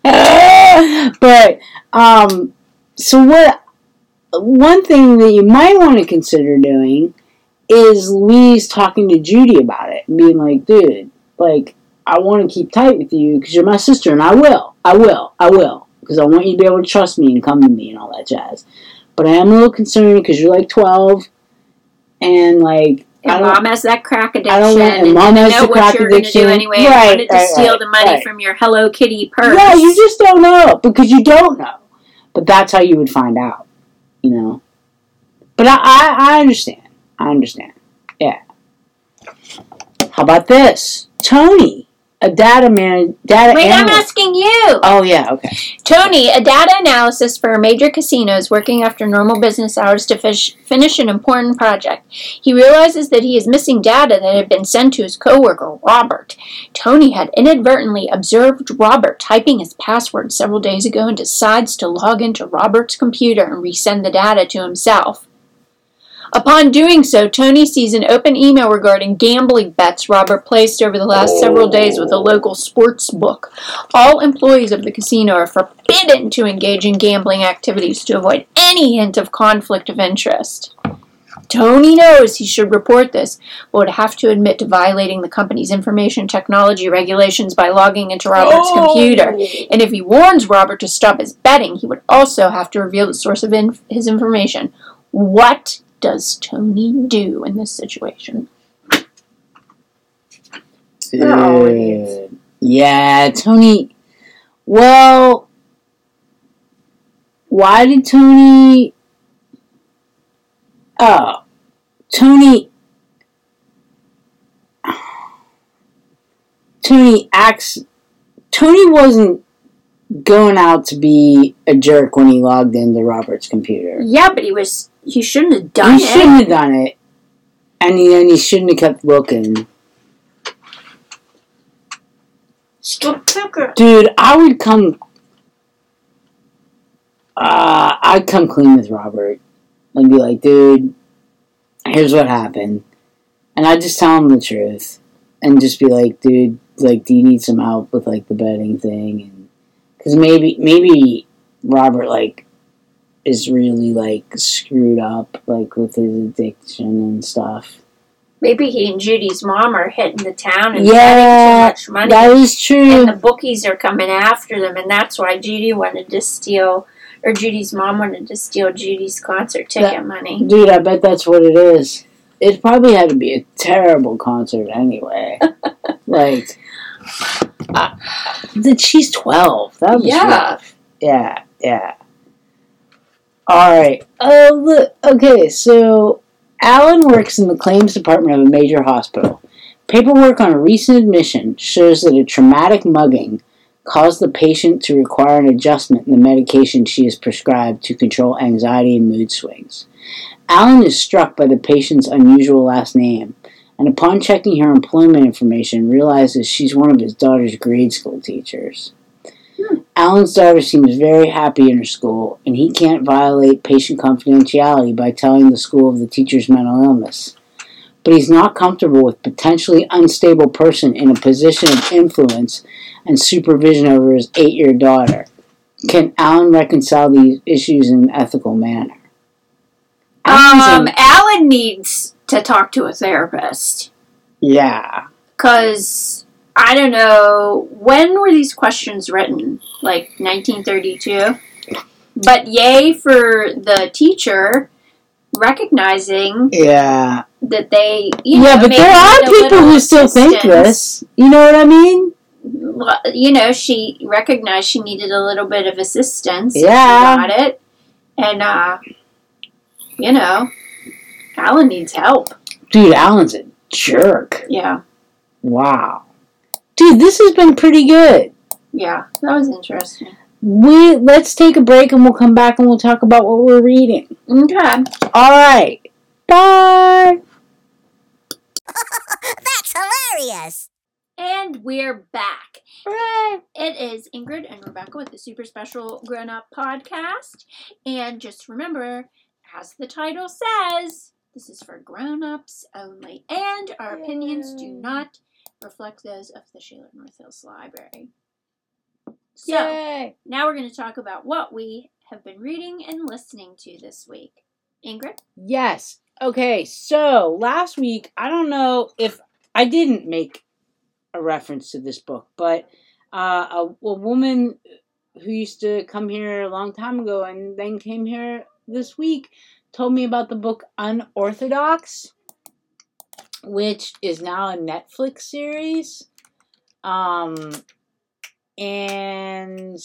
S2: but um, so what one thing that you might want to consider doing is Louise talking to Judy about it and being like, dude, like, I want to keep tight with you because you're my sister and I will. I will. I will. Because I want you to be able to trust me and come to me and all that jazz. But I am a little concerned because you're like 12 and like, I
S1: And mom has that crack addiction.
S2: I don't want- and mom
S1: you
S2: has
S1: know
S2: the
S1: what
S2: crack addiction.
S1: do anyway.
S2: Right,
S1: I wanted to
S2: right,
S1: steal
S2: right,
S1: the money
S2: right.
S1: from your Hello Kitty purse.
S2: yeah, you just don't know because you don't know. But that's how you would find out, you know. But I, I, I understand. I understand. Yeah. How about this? Tony, a data man, data analyst.
S1: Wait, I'm asking you.
S2: Oh yeah, okay.
S1: Tony, a data analysis for a major casino, is working after normal business hours to fish, finish an important project. He realizes that he is missing data that had been sent to his coworker, Robert. Tony had inadvertently observed Robert typing his password several days ago and decides to log into Robert's computer and resend the data to himself. Upon doing so, Tony sees an open email regarding gambling bets Robert placed over the last several days with a local sports book. All employees of the casino are forbidden to engage in gambling activities to avoid any hint of conflict of interest. Tony knows he should report this, but would have to admit to violating the company's information technology regulations by logging into Robert's oh. computer. And if he warns Robert to stop his betting, he would also have to reveal the source of in- his information. What does Tony do in this situation?
S2: Dude. Yeah, Tony. Well, why did Tony? Oh, Tony. Tony acts. Tony wasn't going out to be a jerk when he logged into Robert's computer.
S1: Yeah, but he was. He shouldn't have done
S2: he
S1: it.
S2: He shouldn't have done it, and he, then he shouldn't have kept looking.
S1: Stop cooking.
S2: Dude, I would come. Uh, I'd come clean with Robert and be like, dude, here's what happened. And I'd just tell him the truth. And just be like, dude, like, do you need some help with, like, the betting thing? And Because maybe, maybe Robert, like, is really, like, screwed up, like, with his addiction and stuff.
S1: Maybe he and Judy's mom are hitting the town and
S2: Yeah,
S1: betting too much money.
S2: That is true.
S1: and the bookies are coming after them, and that's why Judy wanted to steal, or Judy's mom wanted to steal Judy's concert ticket
S2: That-
S1: money.
S2: Dude, I bet that's what it is. It probably had to be a terrible concert anyway. like, uh, she's 12. That was
S1: Yeah.
S2: rough. Yeah, yeah. Alright. Oh, look. Okay, so Alan works in the claims department of a major hospital. Paperwork on a recent admission shows that a traumatic mugging caused the patient to require an adjustment in the medication she is prescribed to control anxiety and mood swings. Alan is struck by the patient's unusual last name, and upon checking her employment information, realizes she's one of his daughter's grade school teachers. Alan's daughter seems very happy in her school, and he can't violate patient confidentiality by telling the school of the teacher's mental illness. But he's not comfortable with potentially unstable person in a position of influence and supervision over his eight-year daughter. Can Alan reconcile these issues in an ethical manner? Alan's
S1: Um,
S2: an-
S1: Alan needs to talk to a therapist
S2: yeah.
S1: because I don't know when were these questions written, like 1932. But yay for the teacher recognizing
S2: Yeah.
S1: that they, you
S2: yeah,
S1: know,
S2: but there are people who still think this. You know what I mean?
S1: Well, you know, she recognized she needed a little bit of assistance.
S2: Yeah.
S1: Got it. And, uh, you know, Alan needs help.
S2: Dude, Alan's a jerk.
S1: Yeah.
S2: Wow. Dude, this has been pretty good.
S1: Yeah. That was interesting.
S2: We let's take a break and we'll come back and we'll talk about what we're reading.
S1: Okay.
S2: All right. Bye.
S3: That's hilarious!
S1: And we're back. Hooray. It is Ingrid and Rebecca with the Super Special Grown Up Podcast. And just remember, as the title says, this is for grown ups only. And our opinions do not reflect those of the Shaler North Hills Library. So,
S2: Yay.
S1: now we're going to talk about what we have been reading and listening to this week. Ingrid?
S2: Yes. Okay, so last week, I don't know if I didn't make a reference to this book, but uh, a, a woman who used to come here a long time ago and then came here this week told me about the book Unorthodox, which is now a Netflix series. Um, and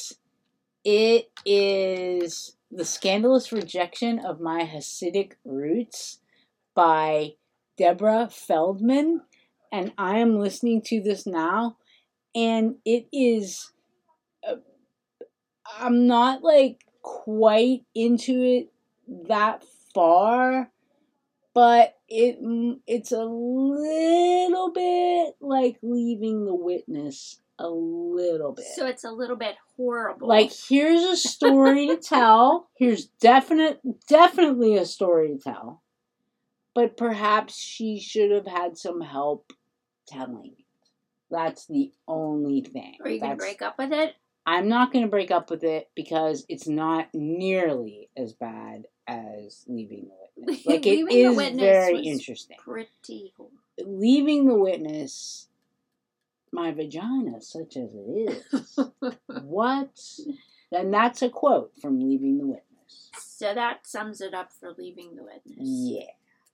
S2: it is The Scandalous Rejection of My Hasidic Roots by Deborah Feldman. And I am listening to this now, and it is. Uh, I'm not like quite into it that far, but it mm, it's a little bit like leaving the witness a little bit.
S1: So it's a little bit horrible.
S2: Like here's a story to tell. Here's definite definitely a story to tell. But perhaps she should have had some help telling it. That's the only thing.
S1: Are you gonna break up with it?
S2: I'm not going to break up with it because it's not nearly as bad as Leaving the Witness. Like it
S1: Leaving the Witness
S2: very interesting.
S1: Pretty horrible.
S2: Leaving the Witness, my vagina, such as it is. what? And that's a quote from Leaving the Witness.
S1: So that sums it up for leaving the witness.
S2: Yeah.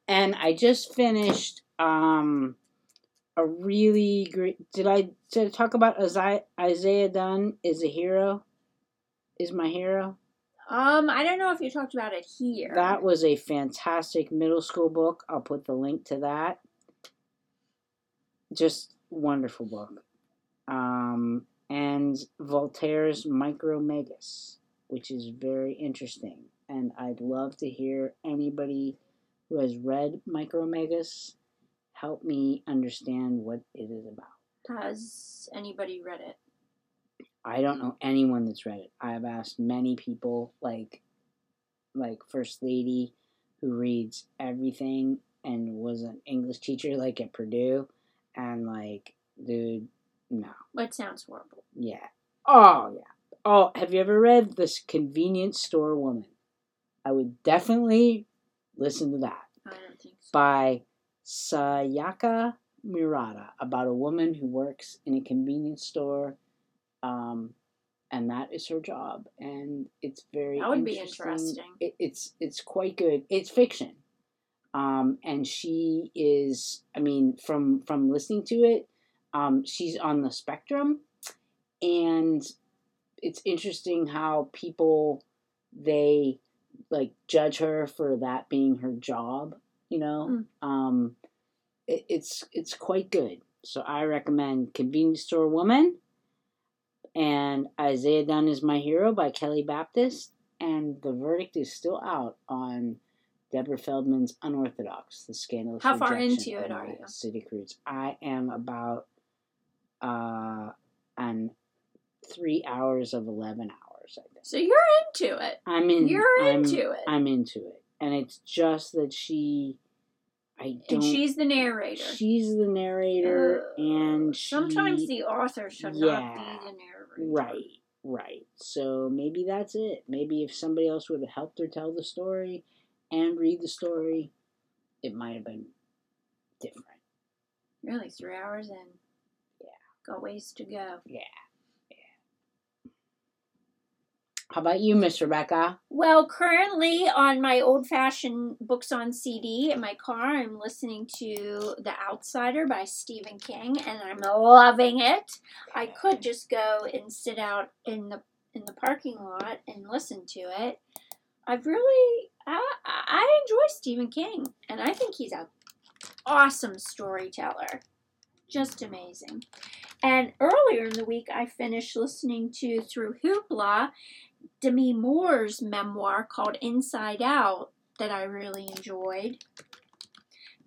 S2: And I just finished um a really great did I did I talk about Isaiah, Isaiah Dunn is a hero? Is my hero?
S1: Um, I don't know if you talked about it here.
S2: That was a fantastic middle school book. I'll put the link to that. Just wonderful book. Um, and Voltaire's Micromegas, which is very interesting. And I'd love to hear anybody who has read Micromegas help me understand what it is about.
S1: Has anybody read it?
S2: I don't know anyone that's read it. I've asked many people, like, like First Lady, who reads everything and was an English teacher, like at Purdue, and like, dude, no,
S1: It sounds horrible.
S2: yeah, oh yeah, oh, have you ever read this Convenience Store Woman? I would definitely listen to that
S1: I don't think so.
S2: by Sayaka Murata about a woman who works in a convenience store, um, and that is her job, and it's very
S1: That would be
S2: interesting.
S1: interesting.
S2: It, it's it's quite good. It's fiction, um, and she is. I mean, from from listening to it, um, she's on the spectrum, and it's interesting how people they like judge her for that being her job you know um it, it's it's quite good so i recommend convenience store woman and isaiah dunn is my hero by kelly baptist and the verdict is still out on deborah feldman's unorthodox the scandalous
S1: How far into it are you?
S2: city roots i am about uh an three hours of 11 hours i think
S1: So you're into it.
S2: i'm in
S1: You're
S2: I'm,
S1: into it.
S2: i'm into it and it's just that she i don't
S1: and she's the narrator.
S2: she's the narrator
S1: Uh,
S2: and she,
S1: Sometimes the author should
S2: Yeah.
S1: not be the narrator.
S2: right right so maybe that's it maybe if somebody else would have helped her tell the story and read the story it might have been different
S1: Really, three hours in.
S2: Yeah.
S1: Got ways to go.
S2: How about you miss rebecca
S1: Well, currently on my old fashioned books on CD in my car, I'm listening to The Outsider by Stephen King and I'm loving it. I could just go and sit out in the in the parking lot and listen to it. I've really I, I enjoy Stephen King and I think he's a awesome storyteller. Just amazing. And earlier in the week I finished listening to Through Hoopla Demi Moore's memoir called Inside Out that I really enjoyed.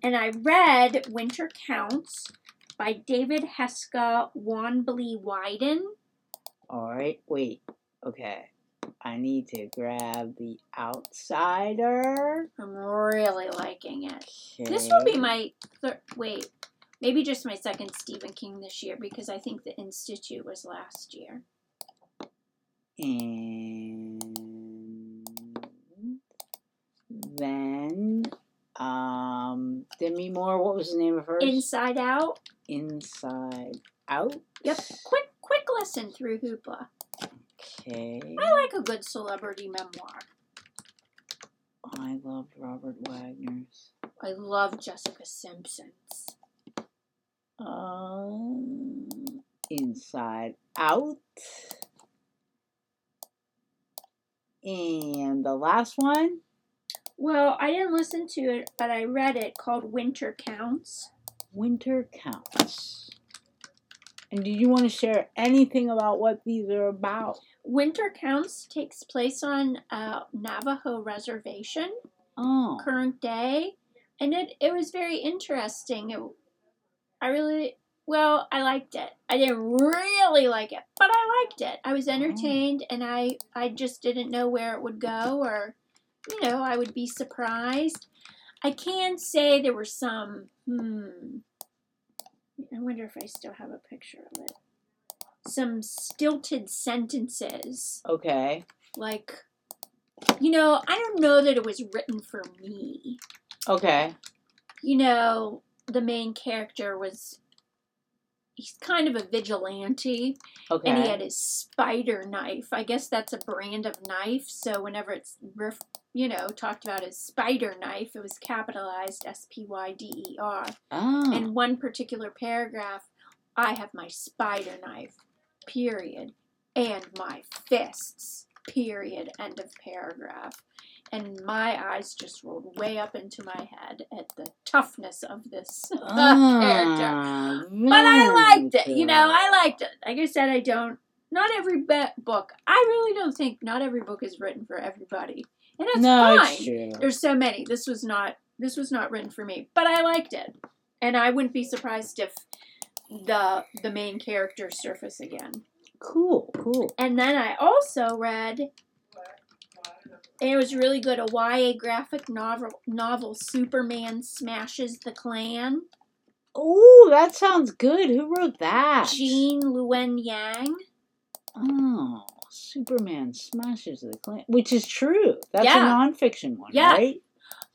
S1: And I read Winter Counts by David Heska Wanbli Weiden.
S2: all right wait okay i need to grab the outsider
S1: I'm really liking it. This will be my third, wait, maybe just my second Stephen King this year because I think The Institute was last year.
S2: And then um Demi Moore, what was the name of her?
S1: Inside Out.
S2: Inside Out.
S1: Yep. Quick, quick listen through Hoopla.
S2: Okay.
S1: I like a good celebrity memoir.
S2: I loved Robert Wagner's.
S1: I love Jessica Simpson's.
S2: Um, Inside Out. And the last one,
S1: Well, I didn't listen to it, but I read it called Winter Counts.
S2: Winter Counts. And do you want to share anything about what these are about?
S1: Winter Counts takes place on a Navajo reservation,
S2: Oh,
S1: current day, and it, it was very interesting. It, I really, well, I liked it. I didn't really like it, but I liked it. I was entertained, and I, I just didn't know where it would go, or, you know, I would be surprised. I can say there were some, hmm, I wonder if I still have a picture of it. Some stilted sentences
S2: okay.
S1: like you know i don't know that it was written for me
S2: Okay.
S1: you know the main character was he's kind of a vigilante
S2: Okay.
S1: and he had his spider knife i guess that's a brand of knife so whenever it's ref- you know talked about as spider knife it was capitalized s-p-y-d-e-r
S2: oh.
S1: in one particular paragraph i have my spider knife period and my fists period end of paragraph and my eyes just rolled way up into my head at the toughness of this character.
S2: Ah,
S1: but i liked it you know i liked it. Like i said i don't not every be- book i really don't think not every book is written for everybody. And that's
S2: no,
S1: fine. there's so many. This was not this was not written for me, but I liked it, and I wouldn't be surprised if the the main characters surface again.
S2: Cool, cool.
S1: And then I also read, and it was really good, a YA graphic novel novel Superman smashes the Klan.
S2: Oh, that sounds good. Who wrote that?
S1: Gene Luen Yang.
S2: Oh, Superman smashes the Klan, which is true. That's
S1: Yeah.
S2: a nonfiction one,
S1: Yeah.
S2: right?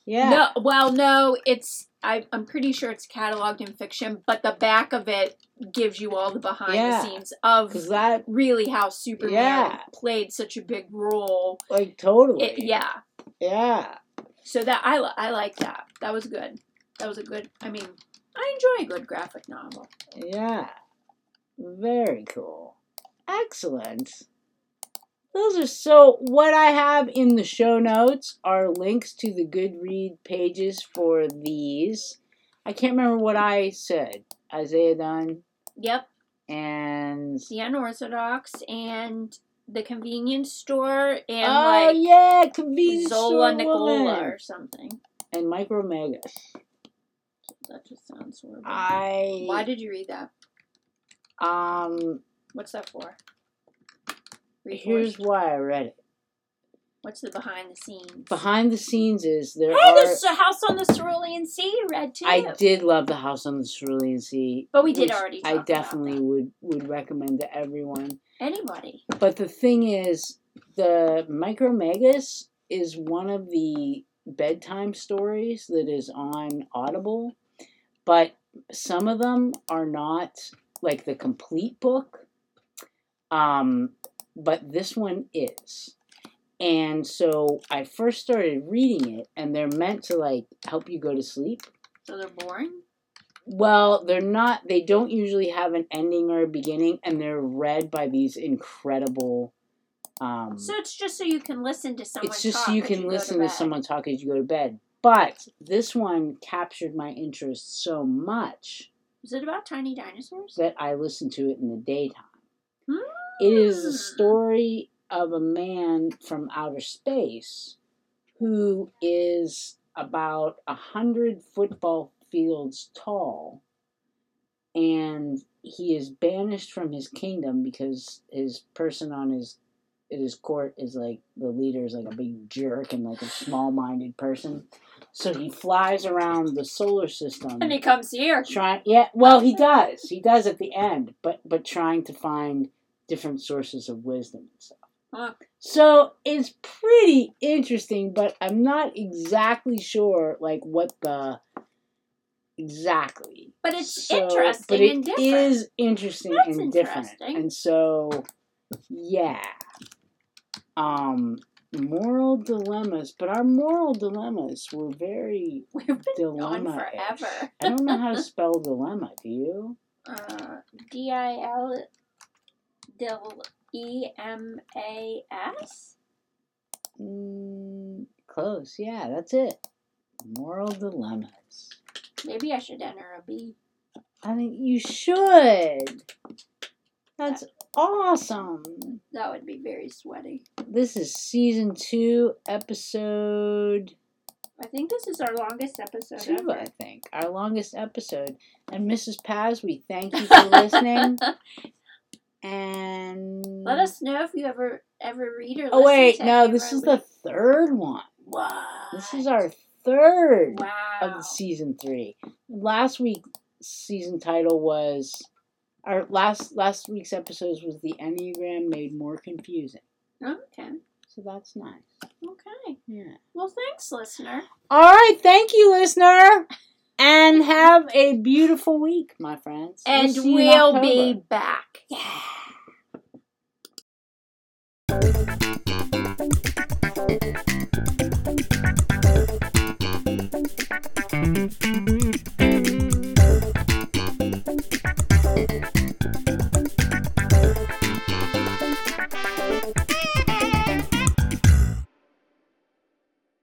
S2: Yeah.
S1: No, well, no, it's I, I'm pretty sure it's cataloged in fiction, but the back of it gives you all the behind
S2: Yeah.
S1: the scenes of
S2: that,
S1: really how Superman
S2: Yeah.
S1: played such a big role.
S2: like, totally.
S1: It, yeah.
S2: Yeah.
S1: So that I I like that. That was good. That was a good. I mean, I enjoy a good graphic novel.
S2: Yeah. Very cool. Excellent. Those are so. What I have in the show notes are links to the Goodread pages for these. I can't remember what I said. Isaiah Dunn
S1: Yep,
S2: and.
S1: the unorthodox and the convenience store and
S2: oh,
S1: like
S2: yeah, convenience
S1: Zola
S2: store
S1: Nicola
S2: woman.
S1: or something.
S2: and Micro Megas.
S1: That just sounds horrible.
S2: I
S1: Why did you read that?
S2: um
S1: What's that for?
S2: Here's why I read it.
S1: What's the behind the scenes?
S2: Behind the scenes is there
S1: Hey,
S2: are
S1: there's a house on the Cerulean Sea read too.
S2: I did love the House on the Cerulean Sea.
S1: But we did already
S2: I definitely would would recommend to everyone.
S1: Anybody.
S2: But the thing is, the Micromegas is one of the bedtime stories that is on Audible, but some of them are not like the complete book. Um, but this one is. And so I first started reading it, and they're meant to like help you go to sleep.
S1: So they're boring?
S2: Well, they're not. They don't usually have an ending or a beginning, and they're read by these incredible. Um,
S1: So it's just so you can listen to someone
S2: it's just so you can
S1: go
S2: listen to,
S1: bed.
S2: someone talk as you go to bed. But this one captured my interest so much
S1: Is it about tiny dinosaurs?
S2: that I listened to it in the daytime. It is a
S1: Hmm.
S2: story of a man from outer space who is about a hundred football fields tall, and he is banished from his kingdom because his person on his at his court is like the leader is like a big jerk and like a small-minded person. So he flies around the solar system
S1: And he comes here.
S2: trying yeah well he does he does at the end but but trying to find different sources of wisdom and stuff
S1: Huh.
S2: So it's pretty interesting, but I'm not exactly sure like what the exactly.
S1: But it's
S2: So-
S1: interesting
S2: but it
S1: and different.
S2: is interesting
S1: That's
S2: and different. And so yeah. Um moral dilemmas, but our moral dilemmas were very
S1: We've been
S2: dilemma
S1: forever.
S2: I don't know how to spell dilemma, do you?
S1: Uh, D I L Del E M A S.
S2: Mm, close, yeah, that's it. Moral dilemmas.
S1: Maybe I should enter a B.
S2: I think you should. That's awesome.
S1: That would be very sweaty.
S2: This is season two, episode
S1: I think this is our longest episode
S2: two,
S1: ever.
S2: I think. Our longest episode. And Mrs. Paz, we thank you for listening. And
S1: Let us know if you ever ever read or.
S2: Oh wait, no, this is the third one.
S1: What?
S2: This is our third
S1: wow.
S2: of the season three. Last week season title was our last last week's episodes was the Enneagram made more confusing.
S1: Okay.
S2: So that's nice.
S1: Okay.
S2: Yeah.
S1: Well, thanks, listener.
S2: All right, thank you, listener. And have a beautiful week, my friends.
S1: And
S2: we'll,
S1: we'll be back.
S2: Yeah.